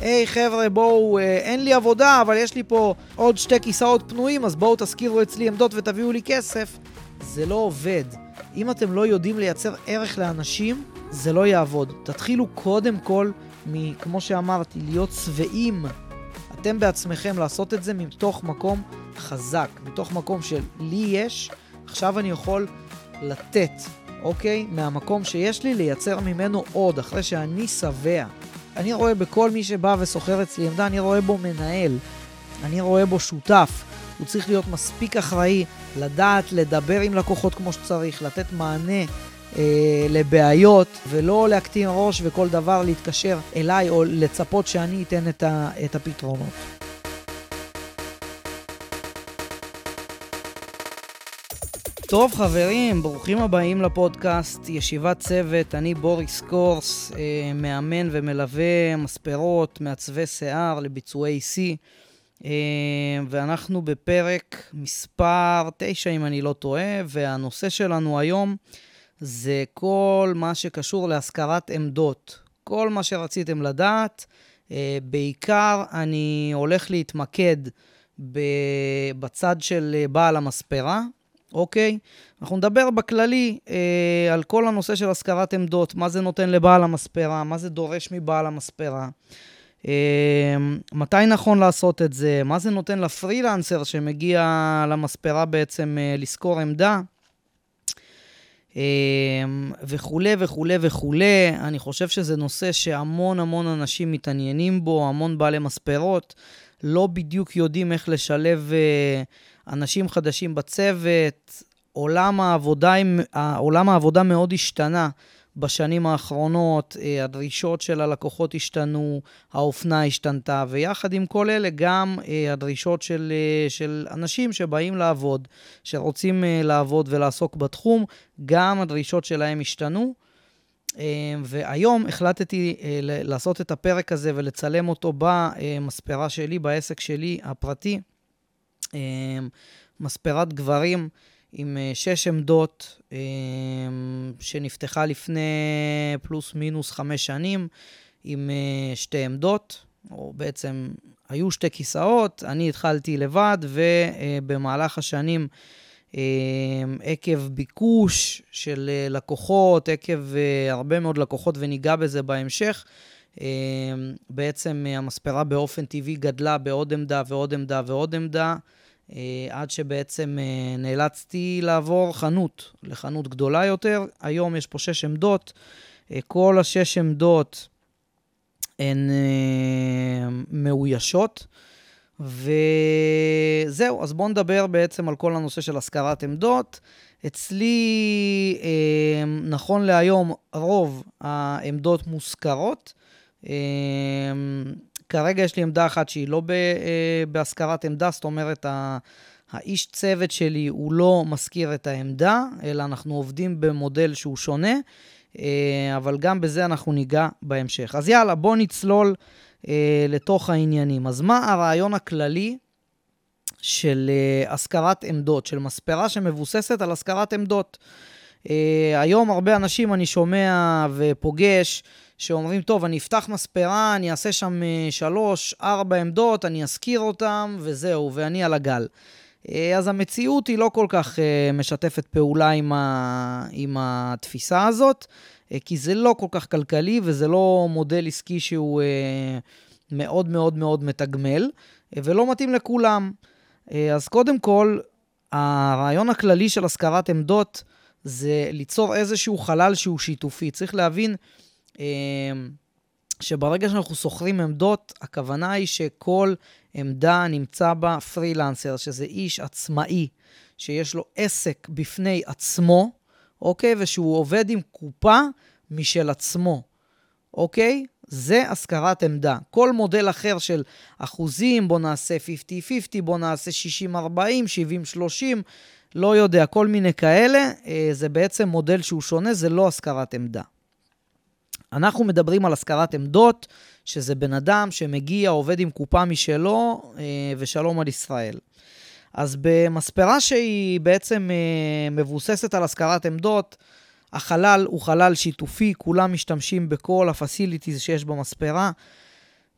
היי חבר'ה, בואו, אה, אין לי עבודה, אבל יש לי פה עוד שתי כיסאות פנויים, אז בואו תשכירו אצלי עמדות ותביאו לי כסף. זה לא עובד. אם אתם לא יודעים לייצר ערך לאנשים, זה לא יעבוד. תתחילו קודם כל, כמו שאמרתי, להיות שבעים. אתם בעצמכם לעשות את זה מתוך מקום חזק, מתוך מקום של לי יש, עכשיו אני יכול לתת, אוקיי? מהמקום שיש לי, לייצר ממנו עוד, אחרי שאני שבע. אני רואה בכל מי שבא ושוכר אצלי עמדה, אני רואה בו מנהל, אני רואה בו שותף. הוא צריך להיות מספיק אחראי, לדעת לדבר עם לקוחות כמו שצריך, לתת מענה אה, לבעיות, ולא להקטין ראש וכל דבר להתקשר אליי או לצפות שאני אתן את, ה, את הפתרונות. טוב חברים, ברוכים הבאים לפודקאסט ישיבת צוות, אני בוריס קורס, אה, מאמן ומלווה מספרות, מעצבי שיער לביצועי C, אה, ואנחנו בפרק מספר 9 אם אני לא טועה, והנושא שלנו היום זה כל מה שקשור להשכרת עמדות, כל מה שרציתם לדעת. אה, בעיקר אני הולך להתמקד בצד של בעל המספרה, אוקיי? אנחנו נדבר בכללי אה, על כל הנושא של השכרת עמדות, מה זה נותן לבעל המספרה, מה זה דורש מבעל המספרה, אה, מתי נכון לעשות את זה, מה זה נותן לפרילנסר שמגיע למספרה בעצם אה, לשכור עמדה. אה, וכולי וכולי וכולי. אני חושב שזה נושא שהמון המון אנשים מתעניינים בו, המון בעלי מספרות, לא בדיוק יודעים איך לשלב אה, אנשים חדשים בצוות, עולם העבודה, עולם העבודה מאוד השתנה בשנים האחרונות, אה, הדרישות של הלקוחות השתנו, האופנה השתנתה, ויחד עם כל אלה גם אה, הדרישות של, אה, של אנשים שבאים לעבוד, שרוצים לעבוד ולעסוק בתחום, גם הדרישות שלהם השתנו. והיום החלטתי לעשות את הפרק הזה ולצלם אותו במספרה שלי, בעסק שלי הפרטי. אמ, מספרת גברים עם אה, שש עמדות אמ, שנפתחה לפני פלוס מינוס חמש שנים עם אה, שתי עמדות, או בעצם היו שתי כיסאות, אני התחלתי לבד, ובמהלך השנים, אמ, עקב ביקוש של אה, לקוחות, עקב הרבה מאוד לקוחות, וניגע בזה בהמשך, בעצם המספרה באופן טבעי גדלה בעוד עמדה ועוד עמדה ועוד עמדה. אה, עד שבעצם אה, נאלצתי לעבור חנות, לחנות גדולה יותר. היום יש פה שש עמדות. אה, כל השש עמדות הן מאוישות. וזהו, אז בואו נדבר בעצם על כל הנושא של השכרת עמדות. אצלי, נכון להיום, רוב העמדות מושכרות. כרגע יש לי עמדה אחת שהיא לא אה, בהשכרת עמדה, זאת אומרת, האיש צוות שלי הוא לא משכיר את העמדה, אלא אנחנו עובדים במודל שהוא שונה, אה, אבל גם בזה אנחנו ניגע בהמשך. אז יאללה, בואו נצלול אה, לתוך העניינים. אז מה הרעיון הכללי של השכרת עמדות, של מספרה שמבוססת על השכרת עמדות? היום הרבה אנשים אני שומע ופוגש, שאומרים, טוב, אני אפתח מספרה, אני אעשה שם אה, שלוש, ארבע עמדות, אני אשכיר אותם, וזהו, ואני על הגל. אה, אז המציאות היא לא כל כך אה, משתפת פעולה עם, ה... עם התפיסה הזאת, כי זה לא כל כך כלכלי וזה לא מודל עסקי שהוא מאוד מאוד מאוד מתגמל, ולא מתאים לכולם. אז קודם כל, הרעיון הכללי של השכרת עמדות זה ליצור איזשהו חלל שהוא שיתופי. צריך להבין שברגע שאנחנו שוכרים עמדות, הכוונה היא שכל עמדה נמצא בה פרילנסר, שזה איש עצמאי, שיש לו עסק בפני עצמו, אוקיי? ושהוא עובד עם קופה משל עצמו, אוקיי? זה השכרת עמדה. כל מודל אחר של אחוזים, בוא נעשה 50-50, בוא נעשה 60-40, 70-30, לא יודע, כל מיני כאלה, אה, זה בעצם מודל שהוא שונה, זה לא השכרת עמדה. אנחנו מדברים על השכרת עמדות, שזה בן אדם שמגיע, עובד עם קופה משלו, אה, ושלום על ישראל. אז במספרה שהיא בעצם אה, מבוססת על השכרת עמדות, החלל הוא חלל שיתופי, כולם משתמשים בכל הפסיליטיז שיש במספרה.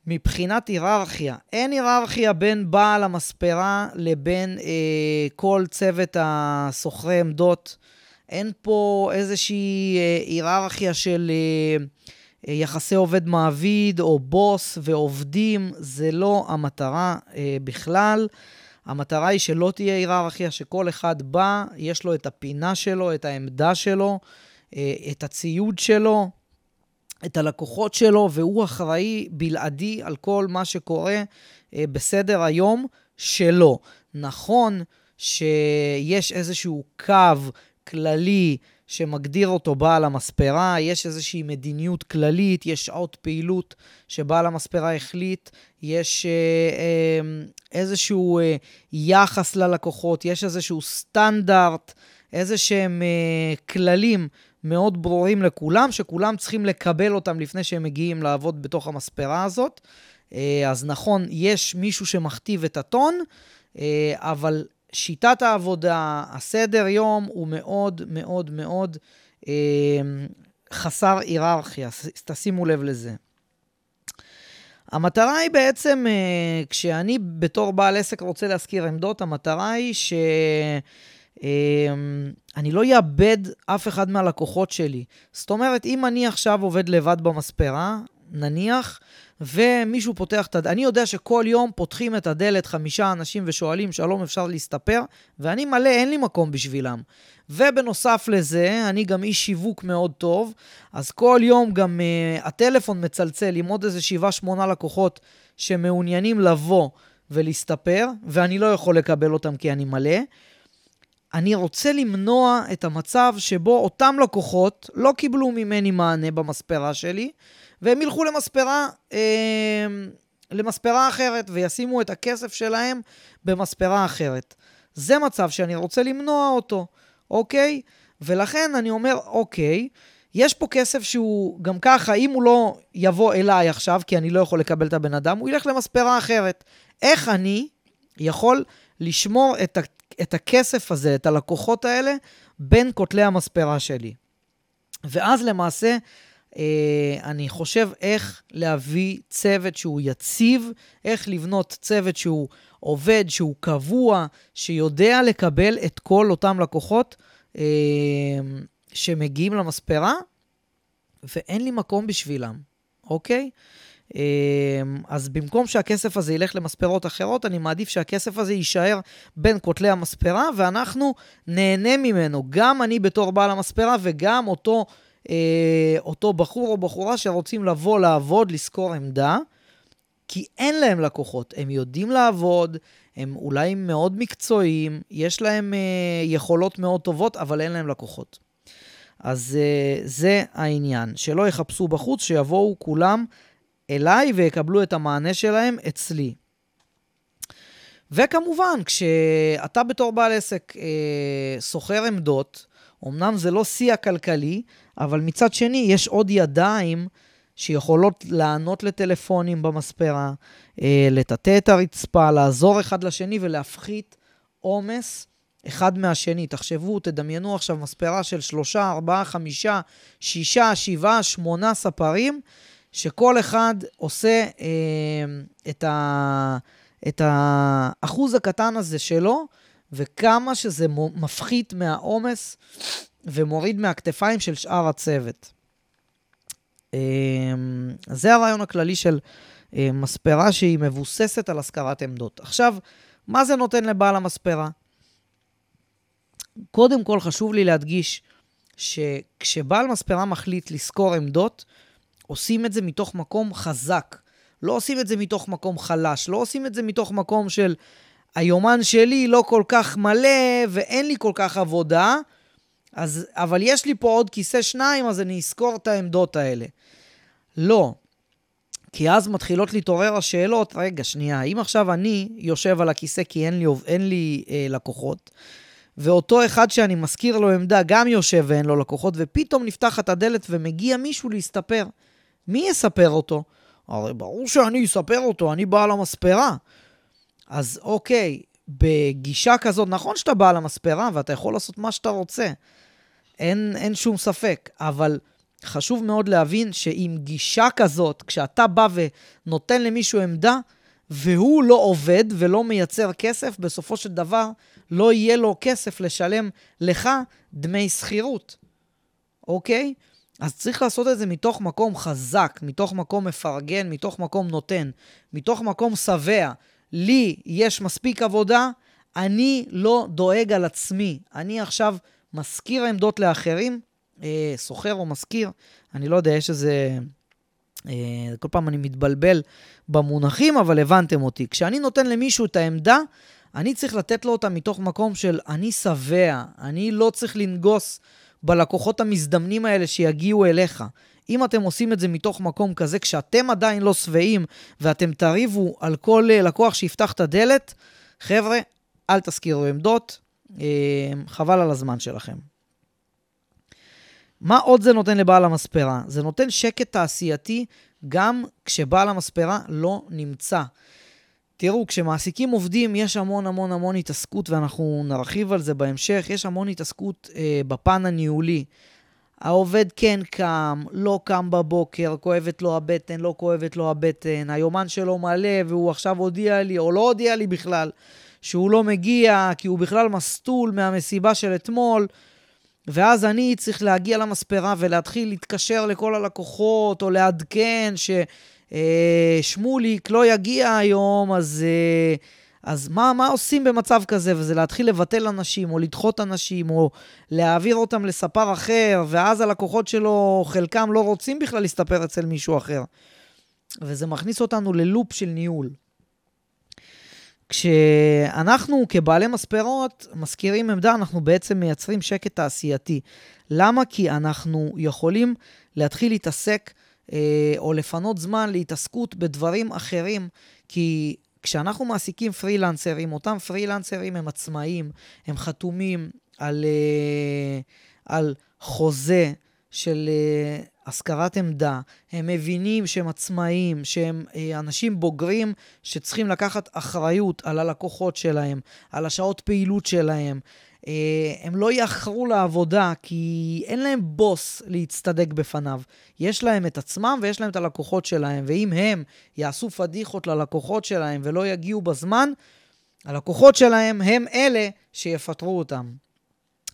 מבחינת היררכיה. אין היררכיה בין בעל המספרה לבין אה, כל צוות הסוחרי עמדות. אין פה איזושהי אה, היררכיה של אה, אה, יחסי עובד-מעביד או בוס ועובדים. זה לא המטרה בכלל. המטרה היא שלא תהיה היררכיה, שכל אחד בא, יש לו את הפינה שלו, את העמדה שלו, את הציוד שלו, את הלקוחות שלו, והוא אחראי בלעדי על כל מה שקורה בסדר היום שלו. נכון שיש איזשהו קו כללי שמגדיר אותו בעל המספרה, יש איזושהי מדיניות כללית, יש שעות פעילות שבעל המספרה החליט, יש אה, אה, איזשהו אה, יחס ללקוחות, יש איזשהו סטנדרט, איזה שהם כללים מאוד ברורים לכולם, שכולם צריכים לקבל אותם לפני שהם מגיעים לעבוד בתוך המספרה הזאת. אז נכון, יש מישהו שמכתיב את הטון, אבל שיטת העבודה, הסדר יום, הוא מאוד מאוד מאוד אה, חסר היררכיה, תשימו לב לזה. המטרה היא בעצם, כשאני בתור בעל עסק רוצה להשכיר עמדות, המטרה היא ש... אמ, אני לא אאבד אף אחד מהלקוחות שלי. זאת אומרת, אם אני עכשיו עובד לבד במספרה, נניח, ומישהו פותח את הדלת, אני יודע שכל יום פותחים את הדלת חמישה אנשים ושואלים, שלום, אפשר להסתפר? ואני מלא, אין לי מקום בשבילם. ובנוסף לזה, אני גם איש שיווק מאוד טוב, אז כל יום גם uh, הטלפון מצלצל עם עוד איזה שבעה, שמונה לקוחות שמעוניינים לבוא ולהסתפר, ואני לא יכול לקבל אותם כי אני מלא. אני רוצה למנוע את המצב שבו אותם לקוחות לא קיבלו ממני מענה במספרה שלי, והם ילכו למספרה, אה, למספרה אחרת וישימו את הכסף שלהם במספרה אחרת. זה מצב שאני רוצה למנוע אותו, אוקיי? ולכן אני אומר, אוקיי, יש פה כסף שהוא גם ככה, אם הוא לא יבוא אליי עכשיו, כי אני לא יכול לקבל את הבן אדם, הוא ילך למספרה אחרת. איך אני יכול לשמור את את הכסף הזה, את הלקוחות האלה, בין כותלי המספרה שלי. ואז למעשה, אני חושב איך להביא צוות שהוא יציב, איך לבנות צוות שהוא עובד, שהוא קבוע, שיודע לקבל את כל אותם לקוחות אה, שמגיעים למספרה, ואין לי מקום בשבילם, אוקיי? אמ, אז במקום שהכסף הזה ילך למספרות אחרות, אני מעדיף שהכסף הזה יישאר בין כותלי המספרה, ואנחנו נהנה ממנו, גם אני בתור בעל המספרה וגם אותו, אה, אותו בחור או בחורה שרוצים לבוא לעבוד, לשכור עמדה, כי אין להם לקוחות. הם יודעים לעבוד, הם אולי מאוד מקצועיים, יש להם אה, יכולות מאוד טובות, אבל אין להם לקוחות. אז אה, זה העניין, שלא יחפשו בחוץ, שיבואו כולם אליי ויקבלו את המענה שלהם אצלי. וכמובן, כשאתה בתור בעל עסק אה, סוחר עמדות, אמנם זה לא שיא הכלכלי, אבל מצד שני יש עוד ידיים שיכולות לענות לטלפונים במספרה, אה, לטאטא את הרצפה, לעזור אחד לשני ולהפחית עומס אחד מהשני. תחשבו, תדמיינו עכשיו מספרה של שלושה, ארבעה, חמישה, שישה, שבעה, שמונה ספרים, שכל אחד עושה אה, את, ה, את האחוז הקטן הזה שלו, וכמה שזה מפחית מהעומס ומוריד מהכתפיים של שאר הצוות. אה, זה הרעיון הכללי של אה, מספרה שהיא מבוססת על השכרת עמדות. עכשיו, מה זה נותן לבעל המספרה? קודם כל חשוב לי להדגיש שכשבעל מספרה מחליט לשכור עמדות, עושים את זה מתוך מקום חזק. לא עושים את זה מתוך מקום חלש, לא עושים את זה מתוך מקום של היומן שלי לא כל כך מלא ואין לי כל כך עבודה, אז, אבל יש לי פה עוד כיסא שניים, אז אני אזכור את העמדות האלה. לא. כי אז מתחילות להתעורר השאלות, רגע, שנייה, אם עכשיו אני יושב על הכיסא כי אין לי, אין לי אה, לקוחות, ואותו אחד שאני מזכיר לו עמדה גם יושב ואין לו לקוחות, ופתאום נפתחת הדלת ומגיע מישהו להסתפר. מי יספר אותו? הרי ברור שאני אספר אותו, אני בעל המספרה. אז אוקיי, בגישה כזאת, נכון שאתה בעל המספרה ואתה יכול לעשות מה שאתה רוצה, אין, אין שום ספק, אבל חשוב מאוד להבין שעם גישה כזאת, כשאתה בא ונותן למישהו עמדה, והוא לא עובד ולא מייצר כסף, בסופו של דבר לא יהיה לו כסף לשלם לך דמי שכירות, אוקיי? אז צריך לעשות את זה מתוך מקום חזק, מתוך מקום מפרגן, מתוך מקום נותן, מתוך מקום שבע. לי יש מספיק עבודה, אני לא דואג על עצמי. אני עכשיו משכיר עמדות לאחרים, אה, סוחר או משכיר, אני לא יודע, יש איזה... אה, כל פעם אני מתבלבל במונחים, אבל הבנתם אותי. כשאני נותן למישהו את העמדה, אני צריך לתת לו אותה מתוך מקום של אני שבע, אני לא צריך לנגוס בלקוחות המזדמנים האלה שיגיעו אליך. אם אתם עושים את זה מתוך מקום כזה, כשאתם עדיין לא שבעים ואתם תריבו על כל אה, לקוח שיפתח את הדלת, חבר'ה, אל תזכירו עמדות, אה, חבל על הזמן שלכם. מה עוד זה נותן לבעל המספרה? זה נותן שקט תעשייתי גם כשבעל המספרה לא נמצא. תראו, כשמעסיקים עובדים יש המון המון המון התעסקות, ואנחנו נרחיב על זה בהמשך, יש המון התעסקות אה, בפן הניהולי. העובד כן קם, לא קם בבוקר, כואבת לו הבטן, לא כואבת לו הבטן, היומן שלו מלא והוא עכשיו הודיע לי, או לא הודיע לי בכלל, שהוא לא מגיע, כי הוא בכלל מסטול מהמסיבה של אתמול. ואז אני צריך להגיע למספרה ולהתחיל להתקשר לכל הלקוחות, או לעדכן ששמוליק אה, לא יגיע היום, אז, אה, אז מה, מה עושים במצב כזה? וזה להתחיל לבטל אנשים, או לדחות אנשים, או להעביר אותם לספר אחר, ואז הלקוחות שלו, חלקם לא רוצים בכלל להסתפר אצל מישהו אחר. וזה מכניס אותנו ללופ של ניהול. כשאנחנו כבעלי מספרות מזכירים עמדה, אנחנו בעצם מייצרים שקט תעשייתי. למה? כי אנחנו יכולים להתחיל להתעסק אה, או לפנות זמן להתעסקות בדברים אחרים, כי כשאנחנו מעסיקים פרילנסרים, אותם פרילנסרים הם עצמאים, הם חתומים על, אה, על חוזה של אה, השכרת עמדה, הם מבינים שהם עצמאים, שהם אה, אנשים בוגרים שצריכים לקחת אחריות על הלקוחות שלהם, על השעות פעילות שלהם. אה, הם לא יאחרו לעבודה כי אין להם בוס להצטדק בפניו. יש להם את עצמם ויש להם את הלקוחות שלהם, ואם הם יעשו פדיחות ללקוחות שלהם ולא יגיעו בזמן, הלקוחות שלהם הם אלה שיפטרו אותם.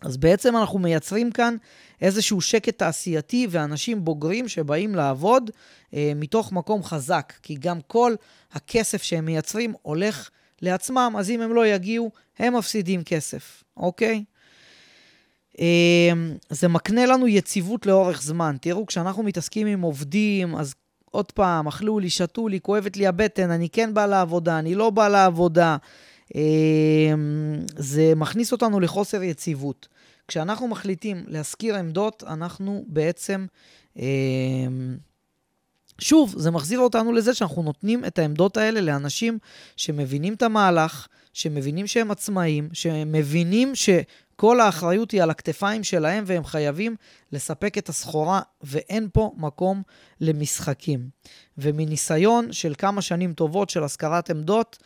אז בעצם אנחנו מייצרים כאן איזשהו שקט תעשייתי ואנשים בוגרים שבאים לעבוד אה, מתוך מקום חזק, כי גם כל הכסף שהם מייצרים הולך לעצמם, אז אם הם לא יגיעו, הם מפסידים כסף, אוקיי? אה, זה מקנה לנו יציבות לאורך זמן. תראו, כשאנחנו מתעסקים עם עובדים, אז עוד פעם, אכלו לי, שתו לי, כואבת לי הבטן, אני כן בא לעבודה, אני לא בא לעבודה. אמ, זה מכניס אותנו לחוסר יציבות. כשאנחנו מחליטים להשכיר עמדות, אנחנו בעצם... אמ, שוב, זה מחזיר אותנו לזה שאנחנו נותנים את העמדות האלה לאנשים שמבינים את המהלך, שמבינים שהם עצמאים, שמבינים שכל האחריות היא על הכתפיים שלהם והם חייבים לספק את הסחורה, ואין פה מקום למשחקים. ומניסיון של כמה שנים טובות של השכרת עמדות,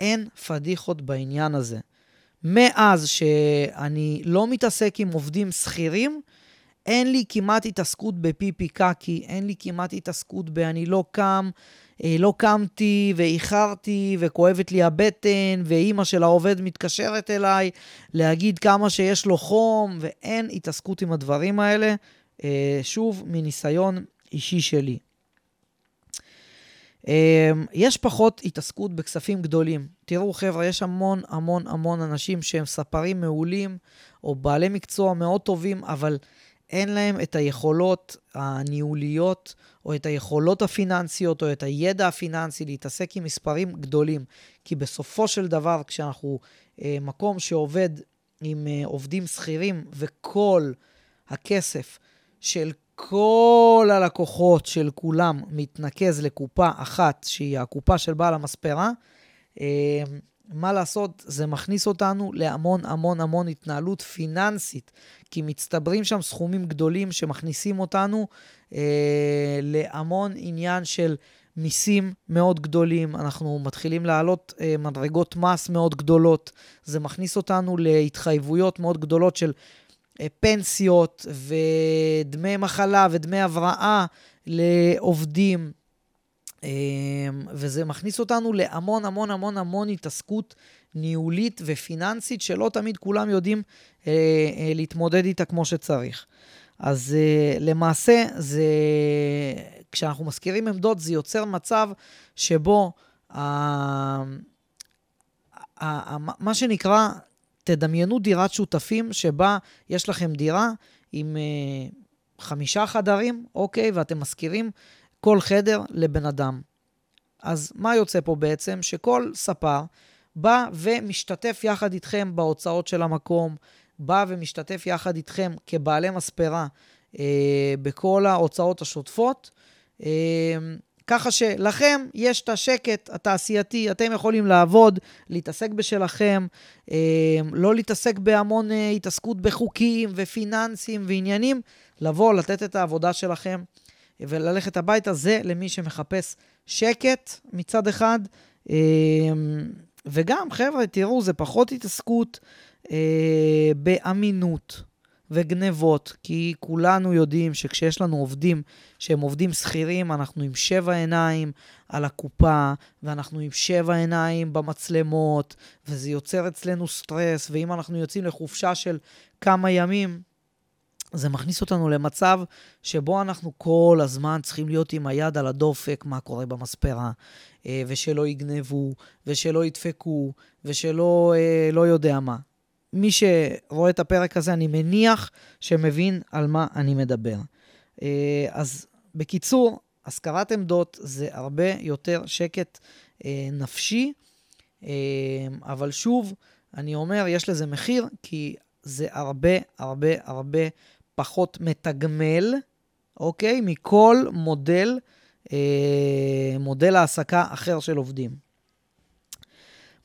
אין פדיחות בעניין הזה. מאז שאני לא מתעסק עם עובדים שכירים, אין לי כמעט התעסקות בפיפי קקי, אין לי כמעט התעסקות ב"אני לא קם", לא קמתי ואיחרתי וכואבת לי הבטן, ואימא של העובד מתקשרת אליי להגיד כמה שיש לו חום, ואין התעסקות עם הדברים האלה. אה, שוב, מניסיון אישי שלי. אמ, יש פחות התעסקות בכספים גדולים. תראו, חבר'ה, יש המון המון המון אנשים שהם ספרים מעולים, או בעלי מקצוע מאוד טובים, אבל אין להם את היכולות הניהוליות, או את היכולות הפיננסיות, או את הידע הפיננסי להתעסק עם מספרים גדולים. כי בסופו של דבר, כשאנחנו אה, מקום שעובד עם אה, עובדים שכירים, וכל הכסף של כל הלקוחות של כולם מתנקז לקופה אחת, שהיא הקופה של בעל המספרה, אה, מה לעשות, זה מכניס אותנו להמון המון המון התנהלות פיננסית, כי מצטברים שם סכומים גדולים שמכניסים אותנו אה, להמון עניין של מיסים מאוד גדולים, אנחנו מתחילים להעלות אה, מדרגות מס מאוד גדולות, זה מכניס אותנו להתחייבויות מאוד גדולות של פנסיות ודמי מחלה ודמי הבראה לעובדים. וזה מכניס אותנו להמון המון המון המון התעסקות ניהולית ופיננסית, שלא תמיד כולם יודעים להתמודד איתה כמו שצריך. אז למעשה, זה, כשאנחנו מזכירים עמדות, זה יוצר מצב שבו מה שנקרא, תדמיינו דירת שותפים שבה יש לכם דירה עם חמישה חדרים, אוקיי, ואתם משכירים כל חדר לבן אדם. אז מה יוצא פה בעצם? שכל ספר בא ומשתתף יחד איתכם בהוצאות של המקום, בא ומשתתף יחד איתכם כבעלי מספרה אה, בכל ההוצאות השוטפות. אה, ככה שלכם יש את השקט התעשייתי, אתם יכולים לעבוד, להתעסק בשלכם, אה, לא להתעסק בהמון אה, התעסקות בחוקים ופיננסים ועניינים, לבוא, לתת את העבודה שלכם וללכת הביתה. זה למי שמחפש שקט מצד אחד, אה, וגם, חבר'ה, תראו, זה פחות התעסקות באמינות. וגנבות, כי כולנו יודעים שכשיש לנו עובדים שהם עובדים שכירים, אנחנו עם שבע עיניים על הקופה, ואנחנו עם שבע עיניים במצלמות, וזה יוצר אצלנו סטרס, ואם אנחנו יוצאים לחופשה של כמה ימים, זה מכניס אותנו למצב שבו אנחנו כל הזמן צריכים להיות עם היד על הדופק, מה קורה במספרה, אה, ושלא יגנבו, ושלא ידפקו, ושלא אה, לא יודע מה. מי שרואה את הפרק הזה, אני מניח שמבין על מה אני מדבר. אה, אז בקיצור, השכרת עמדות זה הרבה יותר שקט נפשי, אבל שוב, אני אומר, יש לזה מחיר, כי זה הרבה הרבה הרבה פחות מתגמל, אוקיי? מכל מודל, מודל העסקה אחר של עובדים.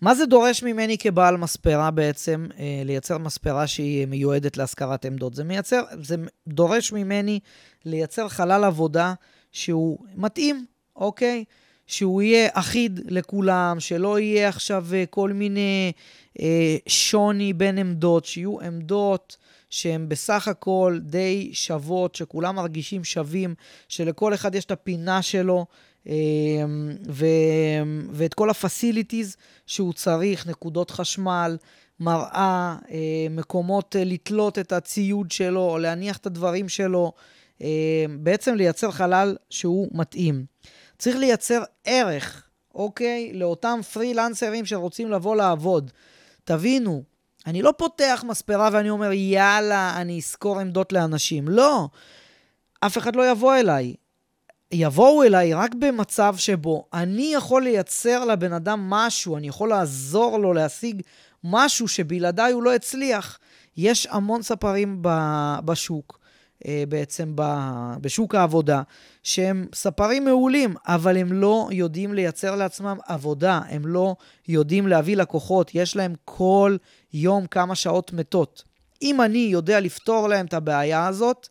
מה זה דורש ממני כבעל מספרה בעצם, אה, לייצר מספרה שהיא מיועדת להשכרת עמדות? זה, מייצר, זה דורש ממני לייצר חלל עבודה שהוא מתאים, אוקיי? שהוא יהיה אחיד לכולם, שלא יהיה עכשיו אה, כל מיני אה, שוני בין עמדות, שיהיו עמדות שהן בסך הכל די שוות, שכולם מרגישים שווים, שלכל אחד יש את הפינה שלו. אמ, ו, ואת כל הפסיליטיז שהוא צריך, נקודות חשמל, מראה, אה, מקומות אה, לתלות את הציוד שלו, או להניח את הדברים שלו, אה, בעצם לייצר חלל שהוא מתאים. צריך לייצר ערך, אוקיי? לאותם פרילנסרים שרוצים לבוא לעבוד. תבינו, אני לא פותח מספרה ואני אומר, יאללה, אני אשכור עמדות לאנשים. לא. אף אחד לא יבוא אליי. יבואו אליי רק במצב שבו אני יכול לייצר לבן אדם משהו, אני יכול לעזור לו להשיג משהו שבלעדיי הוא לא הצליח. יש המון ספרים בשוק, בעצם בשוק העבודה, שהם ספרים מעולים, אבל הם לא יודעים לייצר לעצמם עבודה, הם לא יודעים להביא לקוחות, יש להם כל יום כמה שעות מתות. אם אני יודע לפתור להם את הבעיה הזאת,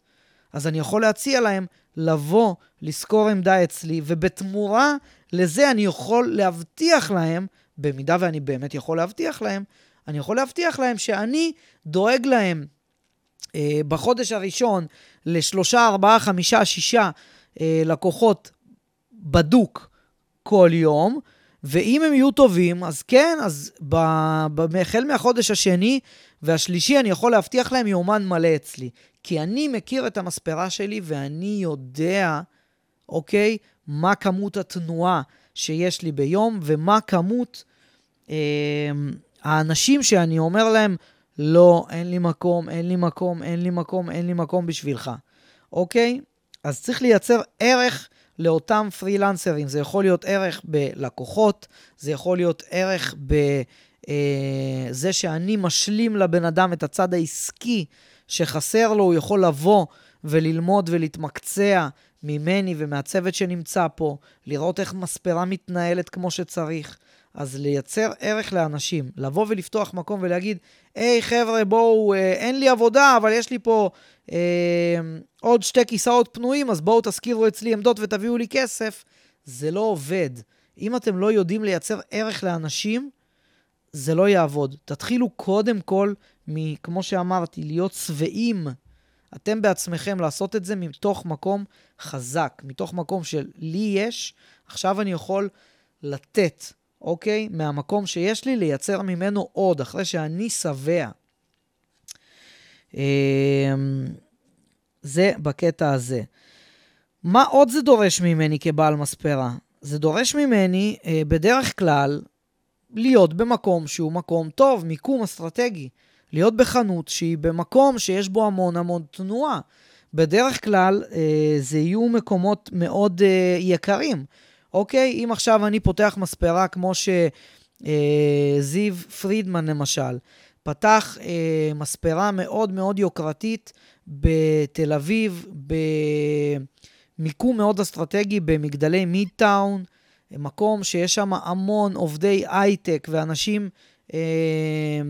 אז אני יכול להציע להם לבוא, לשכור עמדה אצלי, ובתמורה לזה אני יכול להבטיח להם, במידה ואני באמת יכול להבטיח להם, אני יכול להבטיח להם שאני דואג להם. אה, בחודש הראשון לשלושה, ארבעה, חמישה, שישה אה, לקוחות בדוק כל יום, ואם הם יהיו טובים, אז כן, אז החל מהחודש השני והשלישי אני יכול להבטיח להם יומן מלא אצלי. כי אני מכיר את המספרה שלי ואני יודע, אוקיי, מה כמות התנועה שיש לי ביום ומה כמות אה, האנשים שאני אומר להם, לא, אין לי מקום, אין לי מקום, אין לי מקום, אין לי מקום בשבילך, אוקיי? אז צריך לייצר ערך לאותם פרילנסרים. זה יכול להיות ערך בלקוחות, זה יכול להיות ערך בזה אה, שאני משלים לבן אדם את הצד העסקי שחסר לו, הוא יכול לבוא וללמוד ולהתמקצע ממני ומהצוות שנמצא פה, לראות איך מספרה מתנהלת כמו שצריך. אז לייצר ערך לאנשים, לבוא ולפתוח מקום ולהגיד, היי חבר'ה, בואו, אה, אין לי עבודה, אבל יש לי פה אה, עוד שתי כיסאות פנויים, אז בואו תשכירו אצלי עמדות ותביאו לי כסף. זה לא עובד. אם אתם לא יודעים לייצר ערך לאנשים, זה לא יעבוד. תתחילו קודם כל כמו שאמרתי, להיות שבעים, אתם בעצמכם לעשות את זה מתוך מקום חזק, מתוך מקום של לי יש, עכשיו אני יכול לתת, אוקיי? מהמקום שיש לי, לייצר ממנו עוד, אחרי שאני שבע. אמ, זה בקטע הזה. מה עוד זה דורש ממני כבעל מספרה? זה דורש ממני, אה, בדרך כלל, להיות במקום שהוא מקום טוב, מיקום אסטרטגי. להיות בחנות שהיא במקום שיש בו המון המון תנועה. בדרך כלל אה, זה יהיו מקומות מאוד אה, יקרים. אוקיי? אם עכשיו אני פותח מספרה כמו שזיו אה, פרידמן למשל, פתח אה, מספרה מאוד מאוד יוקרתית בתל אביב, במיקום מאוד אסטרטגי במגדלי מידטאון, מקום שיש שם המון עובדי הייטק ואנשים אה,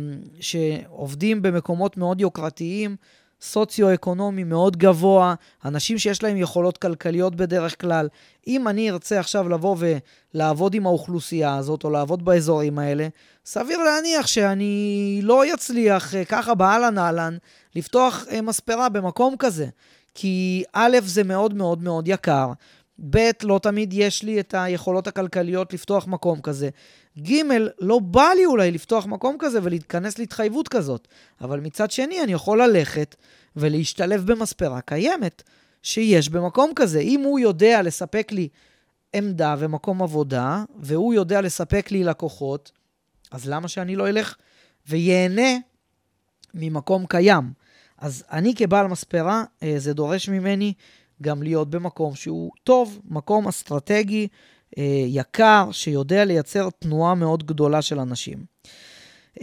שעובדים במקומות מאוד יוקרתיים, סוציו-אקונומי מאוד גבוה, אנשים שיש להם יכולות כלכליות בדרך כלל. אם אני ארצה עכשיו לבוא ולעבוד עם האוכלוסייה הזאת, או לעבוד באזורים האלה, סביר להניח שאני לא אצליח אה, ככה באהלן אהלן לפתוח אה, מספרה במקום כזה. כי א', זה מאוד מאוד מאוד יקר, ב', לא תמיד יש לי את היכולות הכלכליות לפתוח מקום כזה. ג', לא בא לי אולי לפתוח מקום כזה ולהתכנס להתחייבות כזאת. אבל מצד שני, אני יכול ללכת ולהשתלב במספרה קיימת שיש במקום כזה. אם הוא יודע לספק לי עמדה ומקום עבודה, והוא יודע לספק לי לקוחות, אז למה שאני לא אלך וייהנה ממקום קיים? אז אני כבעל מספרה, אה, זה דורש ממני גם להיות במקום שהוא טוב, מקום אסטרטגי, אה, יקר, שיודע לייצר תנועה מאוד גדולה של אנשים.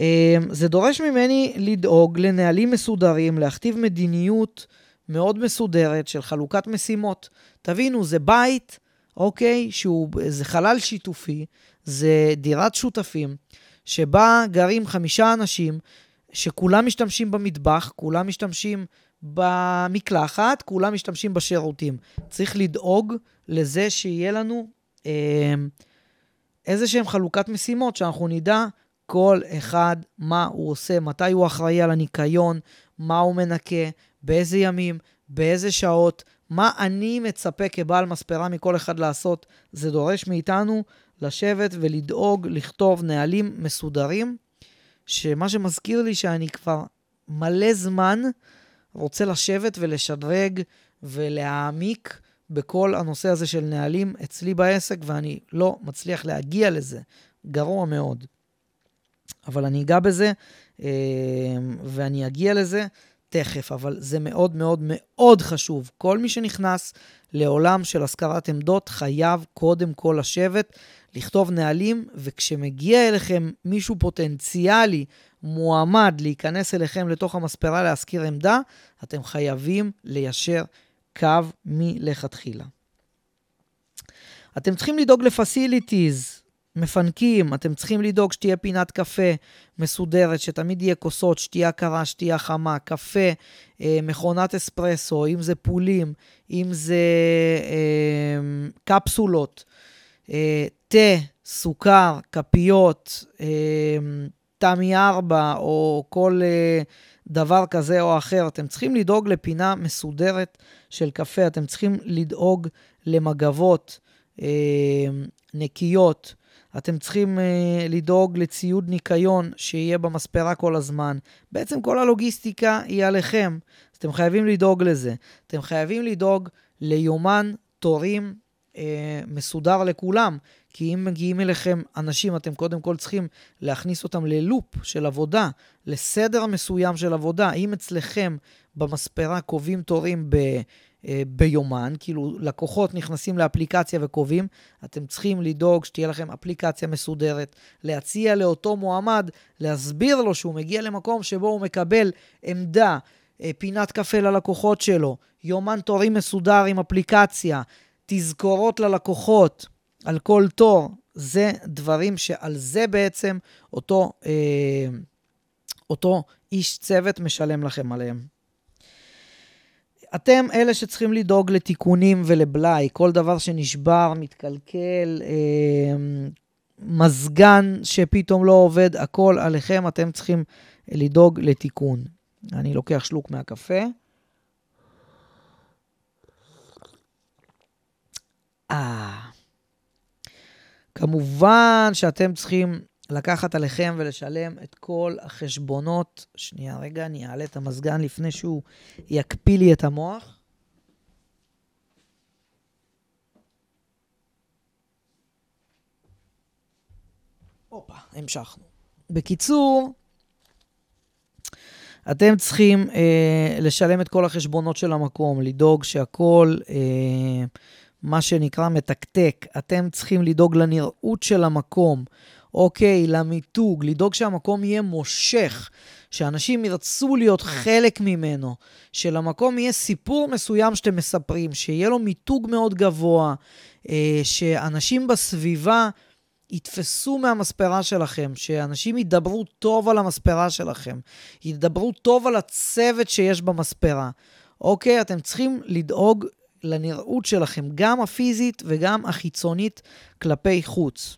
אה, זה דורש ממני לדאוג לנהלים מסודרים, להכתיב מדיניות מאוד מסודרת של חלוקת משימות. תבינו, זה בית, אוקיי, שהוא, זה חלל שיתופי, זה דירת שותפים, שבה גרים חמישה אנשים, שכולם משתמשים במטבח, כולם משתמשים במקלחת, כולם משתמשים בשירותים. צריך לדאוג לזה שיהיה לנו אה, איזה שהם חלוקת משימות, שאנחנו נדע כל אחד מה הוא עושה, מתי הוא אחראי על הניקיון, מה הוא מנקה, באיזה ימים, באיזה שעות, מה אני מצפה כבעל מספרה מכל אחד לעשות. זה דורש מאיתנו לשבת ולדאוג, לכתוב נהלים מסודרים, שמה שמזכיר לי שאני כבר מלא זמן רוצה לשבת ולשדרג ולהעמיק בכל הנושא הזה של נהלים אצלי בעסק, ואני לא מצליח להגיע לזה. גרוע מאוד. אבל אני אגע בזה, אה, ואני אגיע לזה תכף, אבל זה מאוד מאוד מאוד חשוב. כל מי שנכנס לעולם של השכרת עמדות חייב קודם כל לשבת, לכתוב נהלים, וכשמגיע אליכם מישהו פוטנציאלי, מועמד להיכנס אליכם לתוך המספרה להשכיר עמדה, אתם חייבים ליישר קו מלכתחילה. אתם צריכים לדאוג לפסיליטיז, מפנקים, אתם צריכים לדאוג שתהיה פינת קפה מסודרת, שתמיד יהיה כוסות, שתייה קרה, שתייה חמה, קפה, אה, מכונת אספרסו, אם זה פולים, אם זה אה, קפסולות, אה, תה, סוכר, כפיות, אה, תמי 4 או כל אה, דבר כזה או אחר. אתם צריכים לדאוג לפינה מסודרת של קפה, אתם צריכים לדאוג למגבות אה, נקיות, אתם צריכים אה, לדאוג לציוד ניקיון שיהיה במספרה כל הזמן. בעצם כל הלוגיסטיקה היא עליכם, אז אתם חייבים לדאוג לזה. אתם חייבים לדאוג ליומן תורים אה, מסודר לכולם, כי אם מגיעים אליכם אנשים, אתם קודם כל צריכים להכניס אותם ללופ של עבודה, לסדר מסוים של עבודה. אם אצלכם במספרה קובעים תורים ב... אה, ביומן, כאילו לקוחות נכנסים לאפליקציה וקובעים, אתם צריכים לדאוג שתהיה לכם אפליקציה מסודרת, להציע לאותו מועמד, להסביר לו שהוא מגיע למקום שבו הוא מקבל עמדה, אה, פינת קפה ללקוחות שלו, יומן תורים מסודר עם אפליקציה, תזכורות ללקוחות על כל תור, זה דברים שעל זה בעצם אותו, אה, אותו איש צוות משלם לכם עליהם. אתם אלה שצריכים לדאוג לתיקונים ולבלאי, כל דבר שנשבר, מתקלקל, אה, מזגן שפתאום לא עובד, הכל עליכם, אתם צריכים לדאוג לתיקון. אני לוקח שלוק מהקפה. אה. כמובן שאתם צריכים לקחת עליכם ולשלם את כל החשבונות. שנייה, רגע, אני אעלה את המזגן לפני שהוא יקפיא לי את המוח. הופה, המשכנו. בקיצור, אתם צריכים אה, לשלם את כל החשבונות של המקום, לדאוג שהכל, אה, מה שנקרא, מתקתק. אתם צריכים לדאוג לנראות של המקום, אוקיי, למיתוג, לדאוג שהמקום יהיה מושך, שאנשים ירצו להיות חלק ממנו, שלמקום יהיה סיפור מסוים שאתם מספרים, שיהיה לו מיתוג מאוד גבוה, אה, שאנשים בסביבה... יתפסו מהמספרה שלכם, שאנשים ידברו טוב על המספרה שלכם, ידברו טוב על הצוות שיש במספרה. אוקיי? אתם צריכים לדאוג לנראות שלכם, גם הפיזית וגם החיצונית כלפי חוץ.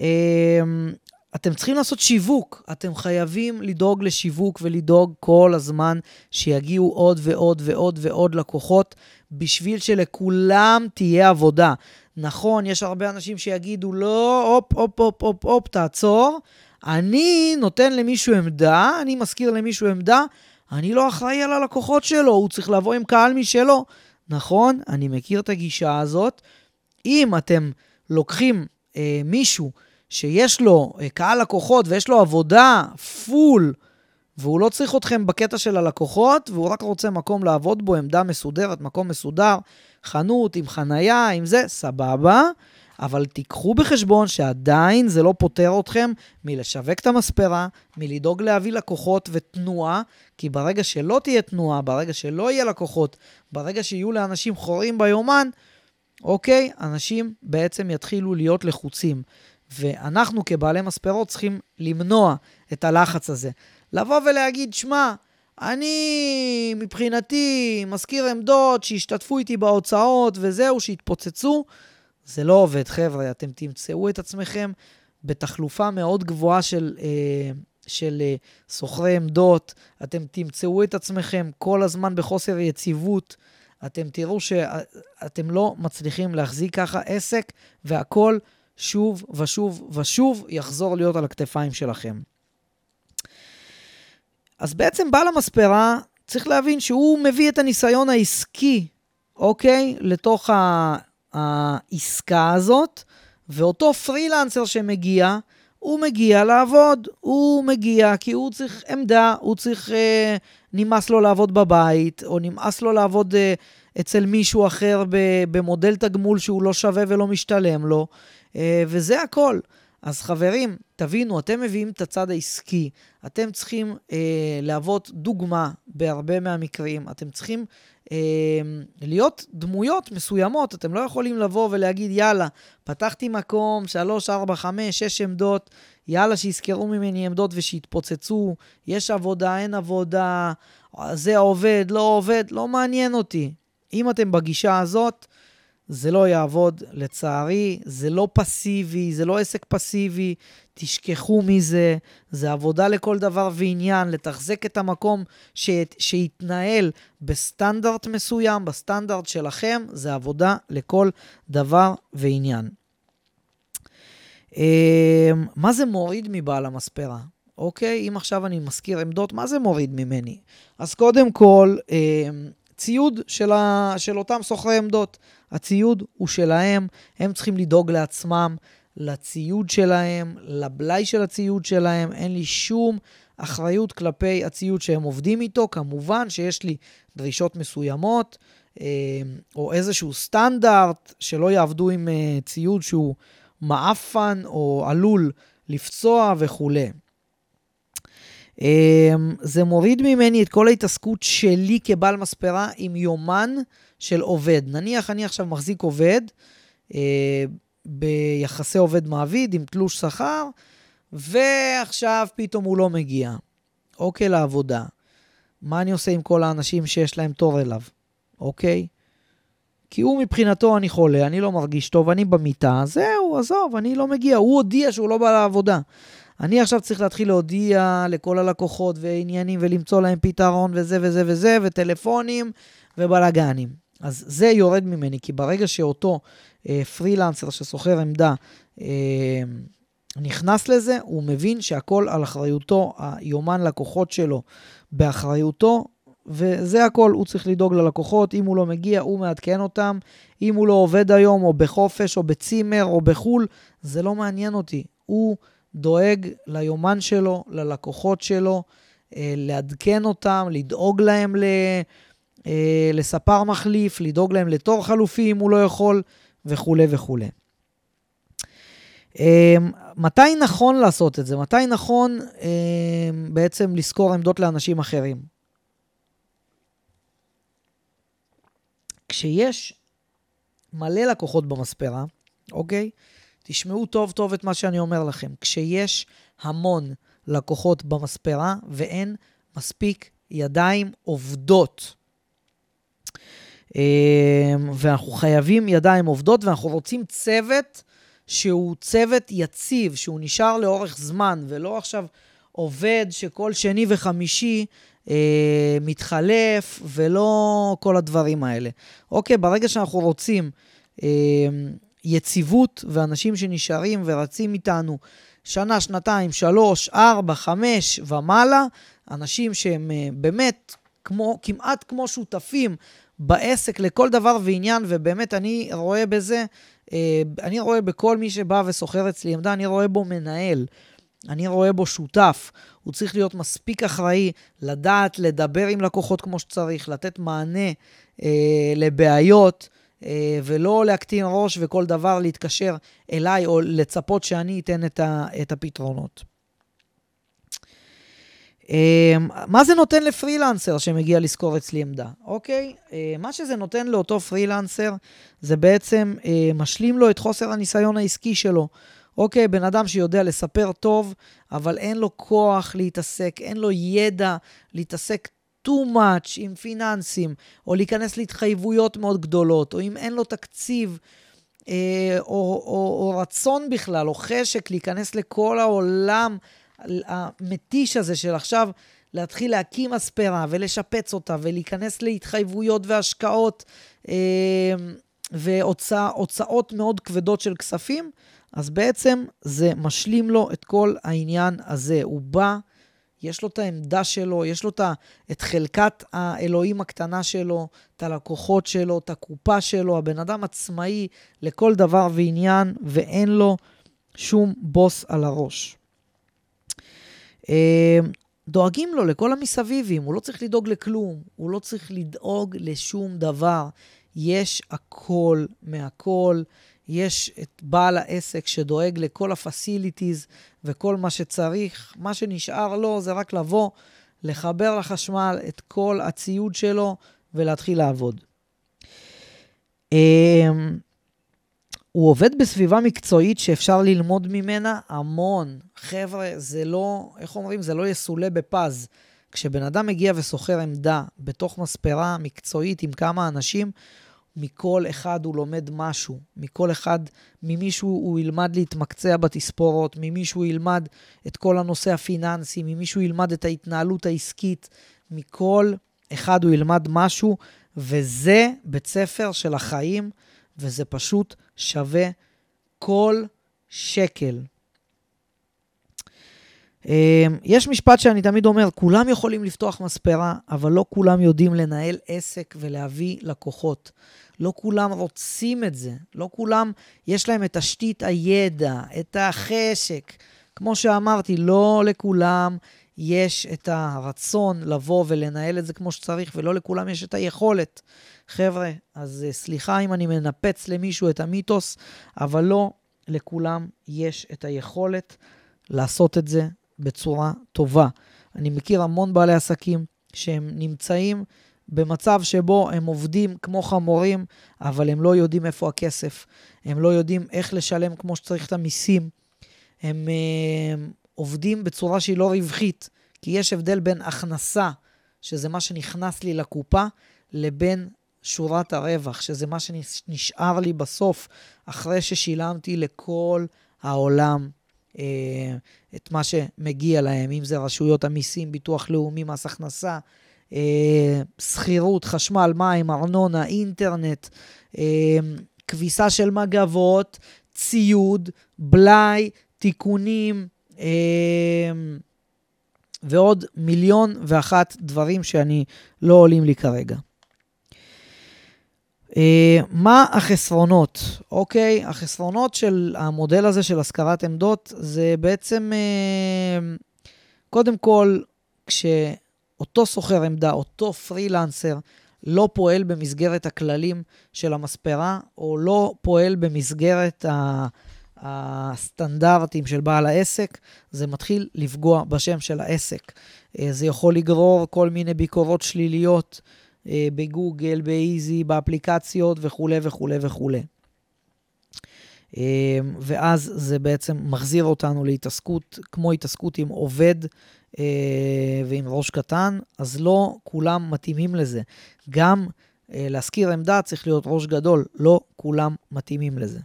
אמ, אתם צריכים לעשות שיווק, אתם חייבים לדאוג לשיווק ולדאוג כל הזמן שיגיעו עוד ועוד ועוד ועוד לקוחות, בשביל שלכולם תהיה עבודה. נכון, יש הרבה אנשים שיגידו, לא, הופ, הופ, הופ, הופ, הופ, תעצור. אני נותן למישהו עמדה, אני מזכיר למישהו עמדה, אני לא אחראי על הלקוחות שלו, הוא צריך לבוא עם קהל משלו. נכון, אני מכיר את הגישה הזאת. אם אתם לוקחים אה, מישהו שיש לו אה, קהל לקוחות ויש לו עבודה פול, והוא לא צריך אתכם בקטע של הלקוחות, והוא רק רוצה מקום לעבוד בו, עמדה מסודרת, מקום מסודר, חנות עם חנייה, עם זה, סבבה. אבל תיקחו בחשבון שעדיין זה לא פוטר אתכם מלשווק את המספרה, מלדאוג להביא לקוחות ותנועה, כי ברגע שלא תהיה תנועה, ברגע שלא יהיה לקוחות, ברגע שיהיו לאנשים חורים ביומן, אוקיי, אנשים בעצם יתחילו להיות לחוצים. ואנחנו כבעלי מספרות צריכים למנוע את הלחץ הזה. לבוא ולהגיד, שמע, אני מבחינתי מזכיר עמדות שהשתתפו איתי בהוצאות וזהו, שהתפוצצו. זה לא עובד, חבר'ה. אתם תמצאו את עצמכם בתחלופה מאוד גבוהה של, אה, של אה, סוחרי עמדות. אתם תמצאו את עצמכם כל הזמן בחוסר יציבות. אתם תראו שאתם לא מצליחים להחזיק ככה עסק, והכול שוב ושוב ושוב יחזור להיות על הכתפיים שלכם. אז בעצם בעל המספרה צריך להבין שהוא מביא את הניסיון העסקי, אוקיי? לתוך העסקה הזאת, ואותו פרילנסר שמגיע, הוא מגיע לעבוד, הוא מגיע כי הוא צריך עמדה, הוא צריך, אה, נמאס לו לעבוד בבית, או נמאס לו לעבוד אה, אצל מישהו אחר במודל תגמול שהוא לא שווה ולא משתלם לו, אה, וזה הכל. אז חברים, תבינו, אתם מביאים את הצד העסקי, אתם צריכים אה, להוות דוגמה בהרבה מהמקרים, אתם צריכים אה, להיות דמויות מסוימות, אתם לא יכולים לבוא ולהגיד, יאללה, פתחתי מקום, 3, 4, 5, 6 עמדות, יאללה, שיזכרו ממני עמדות ושיתפוצצו, יש עבודה, אין עבודה, זה עובד, לא עובד, לא מעניין אותי. אם אתם בגישה הזאת, זה לא יעבוד, לצערי, זה לא פסיבי, זה לא עסק פסיבי, תשכחו מזה, זה עבודה לכל דבר ועניין, לתחזק את המקום ש... שיתנהל בסטנדרט מסוים, בסטנדרט שלכם, זה עבודה לכל דבר ועניין. אמ, מה זה מוריד מבעל המספרה? אוקיי? אם עכשיו אני מזכיר עמדות, מה זה מוריד ממני? אז קודם כל, אמ, ציוד של, ה... של אותם סוחרי עמדות. הציוד הוא שלהם, הם צריכים לדאוג לעצמם, לציוד שלהם, לבלאי של הציוד שלהם. אין לי שום אחריות כלפי הציוד שהם עובדים איתו. כמובן שיש לי דרישות מסוימות, אה, או איזשהו סטנדרט, שלא יעבדו עם אה, ציוד שהוא מעפן או עלול לפצוע וכולי. אמ, זה מוריד ממני את כל ההתעסקות שלי כבעל מספרה עם יומן של עובד. נניח אני עכשיו מחזיק עובד אה, ביחסי עובד-מעביד עם תלוש שכר, ועכשיו פתאום הוא לא מגיע, אוקיי, לעבודה. מה אני עושה עם כל האנשים שיש להם תור אליו, אוקיי? כי הוא מבחינתו, אני חולה, אני לא מרגיש טוב, אני במיטה, זהו, עזוב, אני לא מגיע. הוא הודיע שהוא לא בא לעבודה. אני עכשיו צריך להתחיל להודיע לכל הלקוחות ועניינים ולמצוא להם פתרון וזה וזה וזה, וטלפונים ובלאגנים. אז זה יורד ממני, כי ברגע שאותו אה, פרילנסר ששוכר עמדה אה, נכנס לזה, הוא מבין שהכל על אחריותו, היומן לקוחות שלו באחריותו, וזה הכל, הוא צריך לדאוג ללקוחות, אם הוא לא מגיע, הוא מעדכן אותם, אם הוא לא עובד היום, או בחופש, או בצימר, או בחו"ל, זה לא מעניין אותי. הוא דואג ליומן שלו, ללקוחות שלו, אה, לעדכן אותם, לדאוג להם ל... אה, לספר מחליף, לדאוג להם לתור חלופי אם הוא לא יכול, וכולי וכולי. אה, מתי נכון לעשות את זה? מתי נכון בעצם לשכור עמדות לאנשים אחרים? כשיש מלא לקוחות במספרה, אוקיי? תשמעו טוב טוב את מה שאני אומר לכם. כשיש המון לקוחות במספרה ואין מספיק ידיים עובדות, אמ, ואנחנו חייבים ידיים עובדות ואנחנו רוצים צוות שהוא צוות יציב, שהוא נשאר לאורך זמן, ולא עכשיו עובד שכל שני וחמישי אה, מתחלף, ולא כל הדברים האלה. אוקיי, ברגע שאנחנו רוצים אה, יציבות ואנשים שנשארים ורצים איתנו שנה, שנתיים, שלוש, ארבע, חמש ומעלה, אנשים שהם אה, באמת כמו, כמעט כמו שותפים בעסק לכל דבר ועניין, ובאמת אני רואה בזה, אה, אני רואה בכל מי שבא וסוחר אצלי עמדה, אני רואה בו מנהל. אני רואה בו שותף. הוא צריך להיות מספיק אחראי, לדעת לדבר עם לקוחות כמו שצריך, לתת מענה אה, לבעיות, ולא להקטין ראש וכל דבר להתקשר אליי או לצפות שאני אתן את, ה, את הפתרונות. אה, מה זה נותן לפרילנסר שמגיע לשכור אצלי עמדה? אוקיי? אה, מה שזה נותן לאותו פרילנסר זה בעצם אה, משלים לו את חוסר הניסיון העסקי שלו. אוקיי, בן אדם שיודע לספר טוב, אבל אין לו כוח להתעסק, אין לו ידע להתעסק too much עם פיננסים, או להיכנס להתחייבויות מאוד גדולות, או אם אין לו תקציב, אה, או, או, או רצון בכלל, או חשק להיכנס לכל העולם המתיש הזה של עכשיו להתחיל להקים אספרה ולשפץ אותה ולהיכנס להתחייבויות והשקעות אה, והוצאות מאוד כבדות של כספים, אז בעצם זה משלים לו את כל העניין הזה. הוא בא, יש לו את העמדה שלו, יש לו את חלקת האלוהים הקטנה שלו, את הלקוחות שלו, את הקופה שלו, הבן אדם עצמאי לכל דבר ועניין, ואין לו שום בוס על הראש. אה, דואגים לו לכל המסביבים, הוא לא צריך לדאוג לכלום, הוא לא צריך לדאוג לשום דבר. יש הכל מהכל. יש את בעל העסק שדואג לכל הפסיליטיז וכל מה שצריך. מה שנשאר לו זה רק לבוא, לחבר לחשמל את כל הציוד שלו ולהתחיל לעבוד. אמ, הוא עובד בסביבה מקצועית שאפשר ללמוד ממנה המון. חבר'ה, זה לא, איך אומרים? זה לא יסולא בפז. כשבן אדם מגיע ושוכר עמדה בתוך מספרה מקצועית עם כמה אנשים, מכל אחד הוא לומד משהו, מכל אחד, ממישהו הוא ילמד להתמקצע בתספורות, ממישהו ילמד את כל הנושא הפיננסי, ממישהו ילמד את ההתנהלות העסקית, מכל אחד הוא ילמד משהו, וזה בית ספר של החיים, וזה פשוט שווה כל שקל. אמ, יש משפט שאני תמיד אומר, כולם יכולים לפתוח מספרה, אבל לא כולם יודעים לנהל עסק ולהביא לקוחות. לא כולם רוצים את זה, לא כולם, יש להם את תשתית הידע, את החשק. כמו שאמרתי, לא לכולם יש את הרצון לבוא ולנהל את זה כמו שצריך, ולא לכולם יש את היכולת. חבר'ה, אז אה, סליחה אם אני מנפץ למישהו את המיתוס, אבל לא לכולם יש את היכולת לעשות את זה בצורה טובה. אני מכיר המון בעלי עסקים שהם נמצאים במצב שבו הם עובדים כמו חמורים, אבל הם לא יודעים איפה הכסף, הם לא יודעים איך לשלם כמו שצריך את המיסים, הם, הם אה, עובדים בצורה שהיא לא רווחית, כי יש הבדל בין הכנסה, שזה מה שנכנס לי לקופה, לבין שורת הרווח, שזה מה שנשאר לי בסוף, אחרי ששילמתי לכל העולם אה, את מה שמגיע להם, אם זה רשויות המיסים, ביטוח לאומי, מס הכנסה, אה, שכירות, חשמל, מים, ארנונה, אינטרנט, אה, כביסה של מגבות, ציוד, בלאי, תיקונים, אה, ועוד מיליון ואחת דברים שאני לא עולים לי כרגע. Uh, מה החסרונות? אוקיי, okay, החסרונות של המודל הזה של השכרת עמדות זה בעצם, uh, קודם כל, כשאותו סוחר עמדה, אותו פרילנסר, לא פועל במסגרת הכללים של המספרה, או לא פועל במסגרת ה... הסטנדרטים של בעל העסק, זה מתחיל לפגוע בשם של העסק. אה, זה יכול לגרור כל מיני ביקורות שליליות אה, בגוגל, באיזי, באפליקציות וכולי וכולי וכולי. אה, ואז זה בעצם מחזיר אותנו להתעסקות, כמו התעסקות עם עובד ועם ראש קטן, אז לא כולם מתאימים לזה. גם להשכיר עמדה צריך להיות ראש גדול, לא כולם מתאימים לזה.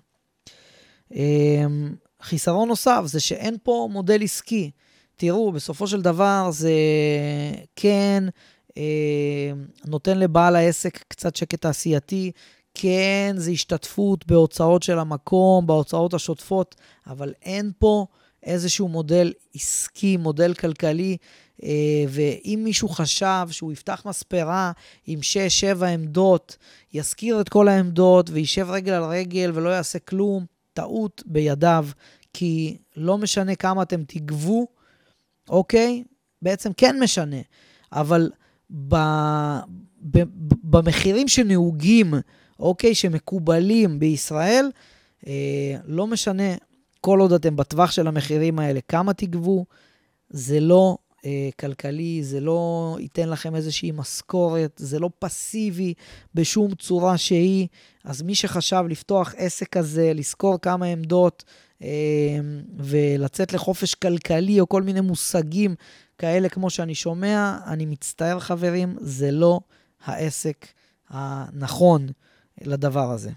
חיסרון נוסף זה שאין פה מודל עסקי. תראו, בסופו של דבר זה כן אה, נותן לבעל העסק קצת שקט תעשייתי, כן, זה השתתפות בהוצאות של המקום, בהוצאות השוטפות, אבל אין פה איזשהו מודל עסקי, מודל כלכלי, אה, ואם מישהו חשב שהוא יפתח מספרה עם 6-7 עמדות, ישכיר את כל העמדות וישב רגל על רגל ולא יעשה כלום, טעות בידיו, כי לא משנה כמה אתם תגבו, אוקיי? בעצם כן משנה, אבל ב, ב, במחירים שנהוגים, אוקיי, שמקובלים בישראל, אה, לא משנה, כל עוד אתם בטווח של המחירים האלה, כמה תגבו, זה לא אה, כלכלי, זה לא ייתן לכם איזושהי משכורת, זה לא פסיבי בשום צורה שהיא. אז מי שחשב לפתוח עסק כזה, לשכור כמה עמדות אה, ולצאת לחופש כלכלי או כל מיני מושגים כאלה כמו שאני שומע, אני מצטער חברים, זה לא העסק הנכון לדבר הזה.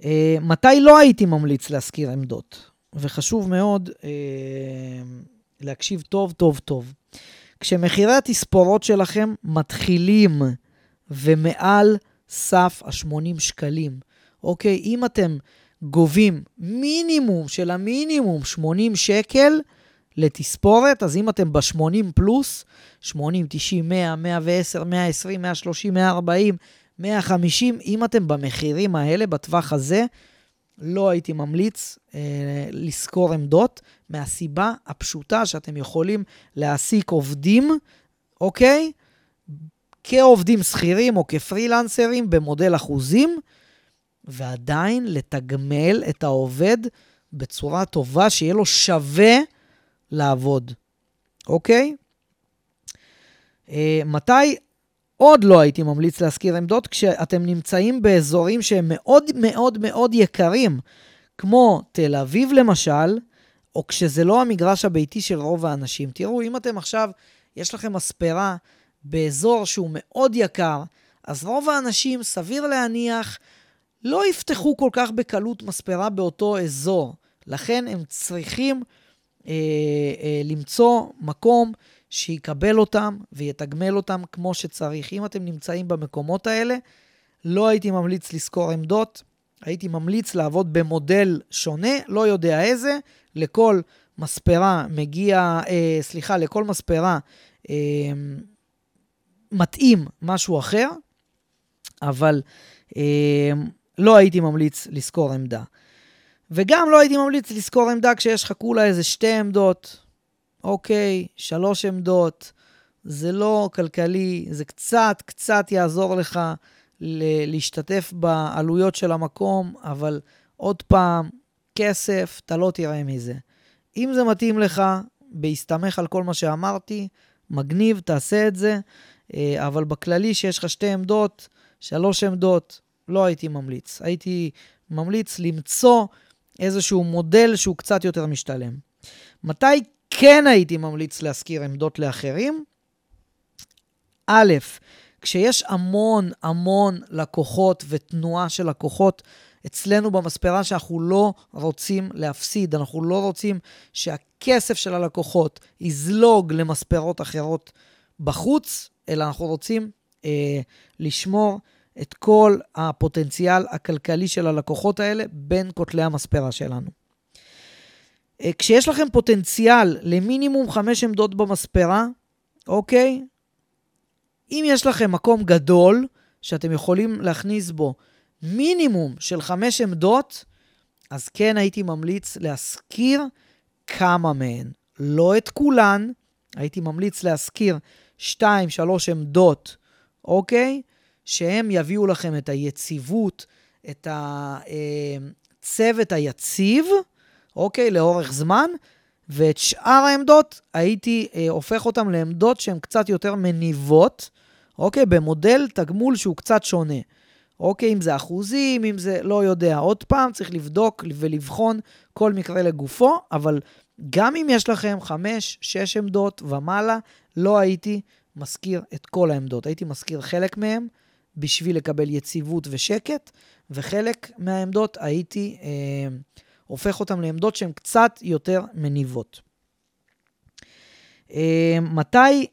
Uh, מתי לא הייתי ממליץ להשכיר עמדות? וחשוב מאוד uh, להקשיב טוב טוב טוב. כשמחירי התספורות שלכם מתחילים ומעל סף ה-80 שקלים, אוקיי? אם אתם גובים מינימום של המינימום 80 שקל, לתספורת, אז אם אתם ב-80 פלוס, 80, 90, 100, 110, 120, 130, 140, 150, אם אתם במחירים האלה, בטווח הזה, לא הייתי ממליץ אה, לשכור עמדות, מהסיבה הפשוטה שאתם יכולים להעסיק עובדים, אוקיי? כעובדים שכירים או כפרילנסרים במודל אחוזים, ועדיין לתגמל את העובד בצורה טובה, שיהיה לו שווה לעבוד, אוקיי? אה, מתי עוד לא הייתי ממליץ להשכיר עמדות? כשאתם נמצאים באזורים שהם מאוד מאוד מאוד יקרים, כמו תל אביב למשל, או כשזה לא המגרש הביתי של רוב האנשים. תראו, אם אתם עכשיו, יש לכם מספרה באזור שהוא מאוד יקר, אז רוב האנשים, סביר להניח, לא יפתחו כל כך בקלות מספרה באותו אזור. לכן הם צריכים אה, אה, למצוא מקום שיקבל אותם ויתגמל אותם כמו שצריך. אם אתם נמצאים במקומות האלה, לא הייתי ממליץ לשכור עמדות, הייתי ממליץ לעבוד במודל שונה, לא יודע איזה, לכל מספרה מגיע, אה, סליחה, לכל מספרה אה, מתאים משהו אחר, אבל אה, לא הייתי ממליץ לשכור עמדה. וגם לא הייתי ממליץ לשכור עמדה כשיש לך כולה איזה שתי עמדות, אוקיי, שלוש עמדות, זה לא כלכלי, זה קצת, קצת יעזור לך להשתתף בעלויות של המקום, אבל עוד פעם, כסף, אתה לא תראה מזה. אם זה מתאים לך, בהסתמך על כל מה שאמרתי, מגניב, תעשה את זה, אה, אבל בכללי שיש לך שתי עמדות, שלוש עמדות, לא הייתי ממליץ. הייתי ממליץ למצוא איזשהו מודל שהוא קצת יותר משתלם. מתי כן הייתי ממליץ להשכיר עמדות לאחרים? א', כשיש המון המון לקוחות ותנועה של לקוחות, אצלנו במספרה שאנחנו לא רוצים להפסיד, אנחנו לא רוצים שהכסף של הלקוחות יזלוג למספרות אחרות בחוץ, אלא אנחנו רוצים אה, לשמור את כל הפוטנציאל הכלכלי של הלקוחות האלה בין כותלי המספרה שלנו. אה, כשיש לכם פוטנציאל למינימום חמש עמדות במספרה, אוקיי? אם יש לכם מקום גדול שאתם יכולים להכניס בו מינימום של חמש עמדות, אז כן הייתי ממליץ להשכיר כמה מהן. לא את כולן, הייתי ממליץ להשכיר שתיים, שלוש עמדות, אוקיי? שהם יביאו לכם את היציבות, את הצוות היציב, אוקיי? לאורך זמן, ואת שאר העמדות הייתי אה, הופך אותן לעמדות שהן קצת יותר מניבות, אוקיי? במודל תגמול שהוא קצת שונה. אוקיי, אם זה אחוזים, אם זה לא יודע. עוד פעם, צריך לבדוק ולבחון כל מקרה לגופו, אבל גם אם יש לכם חמש, שש עמדות ומעלה, לא הייתי מזכיר את כל העמדות. הייתי מזכיר חלק מהם בשביל לקבל יציבות ושקט, וחלק מהעמדות הייתי אה, הופך אותן לעמדות שהן קצת יותר מניבות. אה, מתי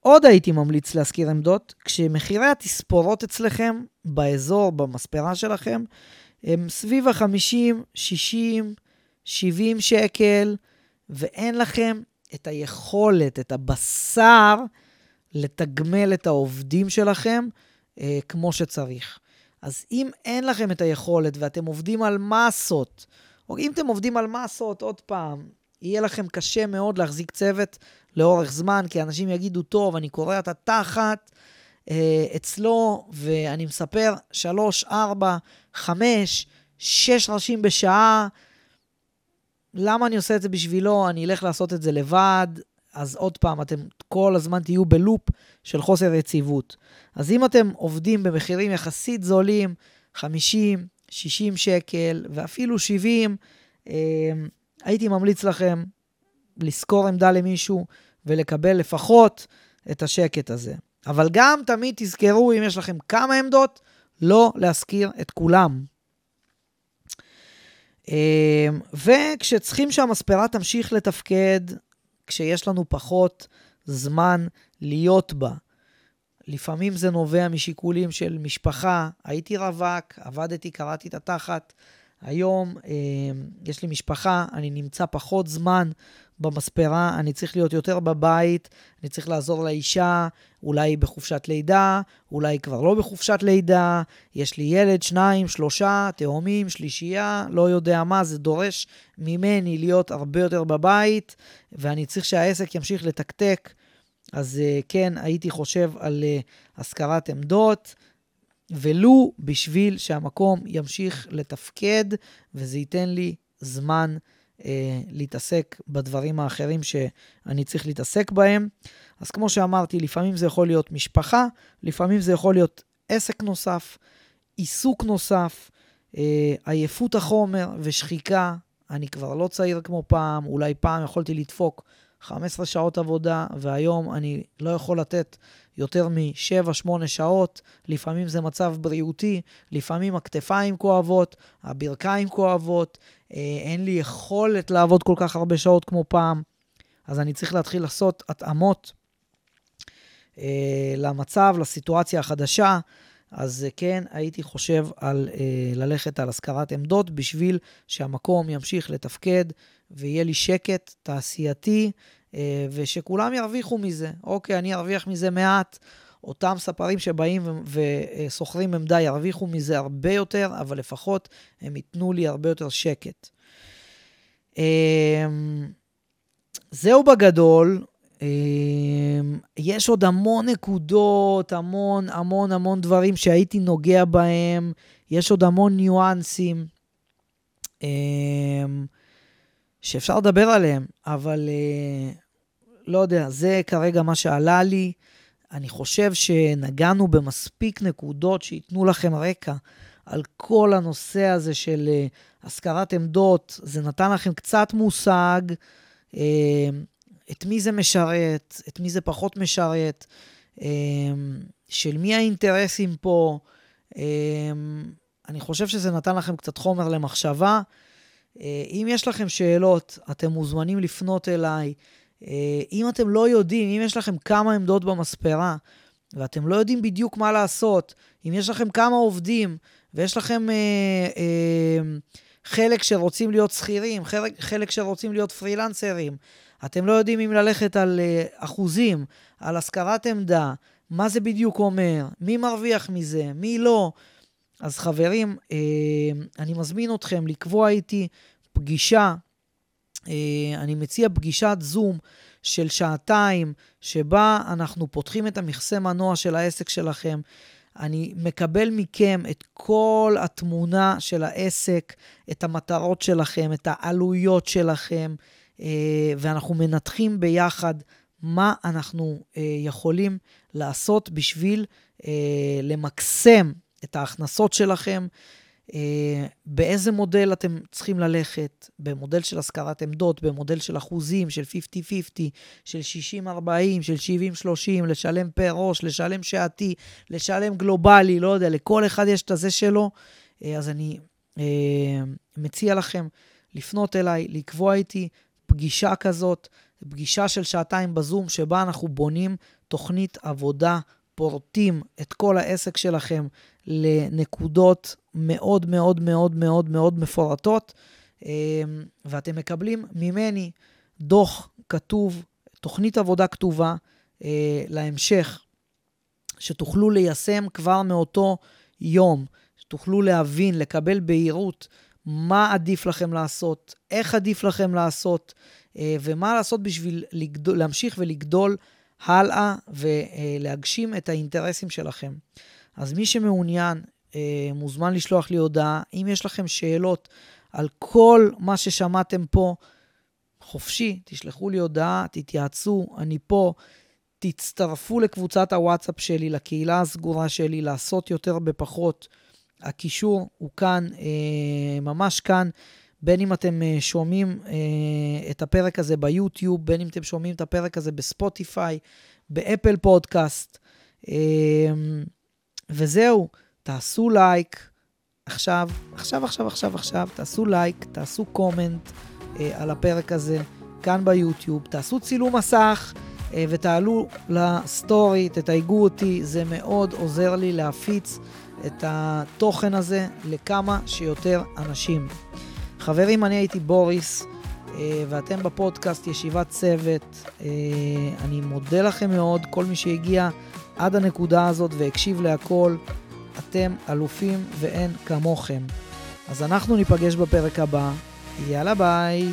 עוד הייתי ממליץ להשכיר עמדות, כשמחירי התספורות אצלכם באזור, במספרה שלכם, הם סביב ה-50, 60, 70 שקל, ואין לכם את היכולת, את הבשר, לתגמל את העובדים שלכם אה, כמו שצריך. אז אם אין לכם את היכולת ואתם עובדים על מסות, או אם אתם עובדים על מסות, עוד פעם, יהיה לכם קשה מאוד להחזיק צוות לאורך זמן, כי אנשים יגידו, טוב, אני קורע את התחת אה, אצלו, ואני מספר שלוש, ארבע, חמש, שש ראשים בשעה, למה אני עושה את זה בשבילו? אני אלך לעשות את זה לבד. אז עוד פעם, אתם כל הזמן תהיו בלופ של חוסר יציבות. אז אם אתם עובדים במחירים יחסית זולים, 50, 60 שקל ואפילו 70, אה, הייתי ממליץ לכם לשכור עמדה למישהו ולקבל לפחות את השקט הזה. אבל גם תמיד תזכרו, אם יש לכם כמה עמדות, לא להשכיר את כולם. אמ, וכשצריכים שהמספרה תמשיך לתפקד, כשיש לנו פחות זמן להיות בה. לפעמים זה נובע משיקולים של משפחה, הייתי רווק, עבדתי, קראתי את התחת. היום אה, יש לי משפחה, אני נמצא פחות זמן במספרה, אני צריך להיות יותר בבית, אני צריך לעזור לאישה, אולי בחופשת לידה, אולי כבר לא בחופשת לידה, יש לי ילד, שניים, שלושה, תאומים, שלישייה, לא יודע מה, זה דורש ממני להיות הרבה יותר בבית, ואני צריך שהעסק ימשיך לתקתק. אז אה, כן, הייתי חושב על אה, השכרת עמדות, ולו בשביל שהמקום ימשיך לתפקד, וזה ייתן לי זמן. אה, להתעסק בדברים האחרים שאני צריך להתעסק בהם. אז כמו שאמרתי, לפעמים זה יכול להיות משפחה, לפעמים זה יכול להיות עסק נוסף, עיסוק נוסף, אה, עייפות החומר ושחיקה. אני כבר לא צעיר כמו פעם, אולי פעם יכולתי לדפוק 15 שעות עבודה, והיום אני לא יכול לתת יותר מ-7-8 שעות. לפעמים זה מצב בריאותי, לפעמים הכתפיים כואבות, הברכיים כואבות, אה, אין לי יכולת לעבוד כל כך הרבה שעות כמו פעם, אז אני צריך להתחיל לעשות התאמות אה, למצב, לסיטואציה החדשה. אז כן, הייתי חושב על אה, ללכת על השכרת עמדות בשביל שהמקום ימשיך לתפקד ויהיה לי שקט תעשייתי אה, ושכולם ירוויחו מזה. אוקיי, אני ארוויח מזה מעט, אותם ספרים שבאים ושוכרים עמדה ירוויחו מזה הרבה יותר, אבל לפחות הם ייתנו לי הרבה יותר שקט. אמ, זהו בגדול. אמ, יש עוד המון נקודות, המון המון המון דברים שהייתי נוגע בהם, יש עוד המון ניואנסים שאפשר לדבר עליהם, אבל אה, לא יודע, זה כרגע מה שעלה לי. אני חושב שנגענו במספיק נקודות שייתנו לכם רקע על כל הנושא הזה של uh, השכרת עמדות. זה נתן לכם קצת מושג uh, את מי זה משרת, את מי זה פחות משרת. של מי האינטרסים פה. אני חושב שזה נתן לכם קצת חומר למחשבה. אם יש לכם שאלות, אתם מוזמנים לפנות אליי. אם אתם לא יודעים, אם יש לכם כמה עמדות במספרה, ואתם לא יודעים בדיוק מה לעשות, אם יש לכם כמה עובדים, ויש לכם אה, אה, חלק שרוצים להיות שכירים, חלק, חלק שרוצים להיות פרילנסרים, אתם לא יודעים אם ללכת על אה, אחוזים, על השכרת עמדה, מה זה בדיוק אומר, מי מרוויח מזה, מי לא. אז חברים, אה, אני מזמין אתכם לקבוע איתי פגישה, אה, אני מציע פגישת זום של שעתיים, שבה אנחנו פותחים את המכסה מנוע של העסק שלכם. אני מקבל מכם את כל התמונה של העסק, את המטרות שלכם, את העלויות שלכם, אה, ואנחנו מנתחים ביחד מה אנחנו יכולים לעשות בשביל למקסם את ההכנסות שלכם, אה, באיזה מודל אתם צריכים ללכת, במודל של השכרת עמדות, במודל של אחוזים, של 50-50, של 60-40, של 70-30, לשלם פר ראש, לשלם שעתי, לשלם גלובלי, לא יודע, לכל אחד יש את הזה שלו. אה, אז אני אה, מציע לכם לפנות אליי, לקבוע איתי פגישה כזאת, פגישה של שעתיים בזום, שבה אנחנו בונים תוכנית עבודה, פורטים את כל העסק שלכם לנקודות מאוד מאוד מאוד מאוד מאוד מפורטות, אמ, ואתם מקבלים ממני דוח כתוב, תוכנית עבודה כתובה אה, להמשך, שתוכלו ליישם כבר מאותו יום, שתוכלו להבין, לקבל בהירות מה עדיף לכם לעשות, איך עדיף לכם לעשות, אה, ומה לעשות בשביל לגדול, להמשיך ולגדול הלאה ולהגשים את האינטרסים שלכם. אז מי שמעוניין, אה, מוזמן לשלוח לי הודעה. אם יש לכם שאלות על כל מה ששמעתם פה, חופשי, תשלחו לי הודעה, תתייעצו, אני פה. תצטרפו לקבוצת הוואטסאפ שלי, לקהילה הסגורה שלי, לעשות יותר בפחות. הקישור הוא כאן, אה, ממש כאן, בין אם אתם אה, שומעים אה, את הפרק הזה ביוטיוב, בין אם אתם שומעים את הפרק הזה בספוטיפיי, ב Apple Podcast. אה, וזהו, תעשו לייק עכשיו, עכשיו, עכשיו, עכשיו, עכשיו, תעשו לייק, תעשו comment אה, על הפרק הזה כאן ביוטיוב, תעשו צילום מסך ותעלו לסטורי, תתייגו אותי, זה מאוד עוזר לי להפיץ את התוכן הזה לכמה שיותר אנשים. חברים, אני הייתי בוריס, אה, ואתם בפודקאסט ישיבת צוות. אה, אני מודה לכם מאוד, כל מי שהגיע עד הנקודה הזאת והקשיב להכל. אתם אלופים ואין כמוכם. אז אנחנו ניפגש בפרק הבא. יאללה ביי.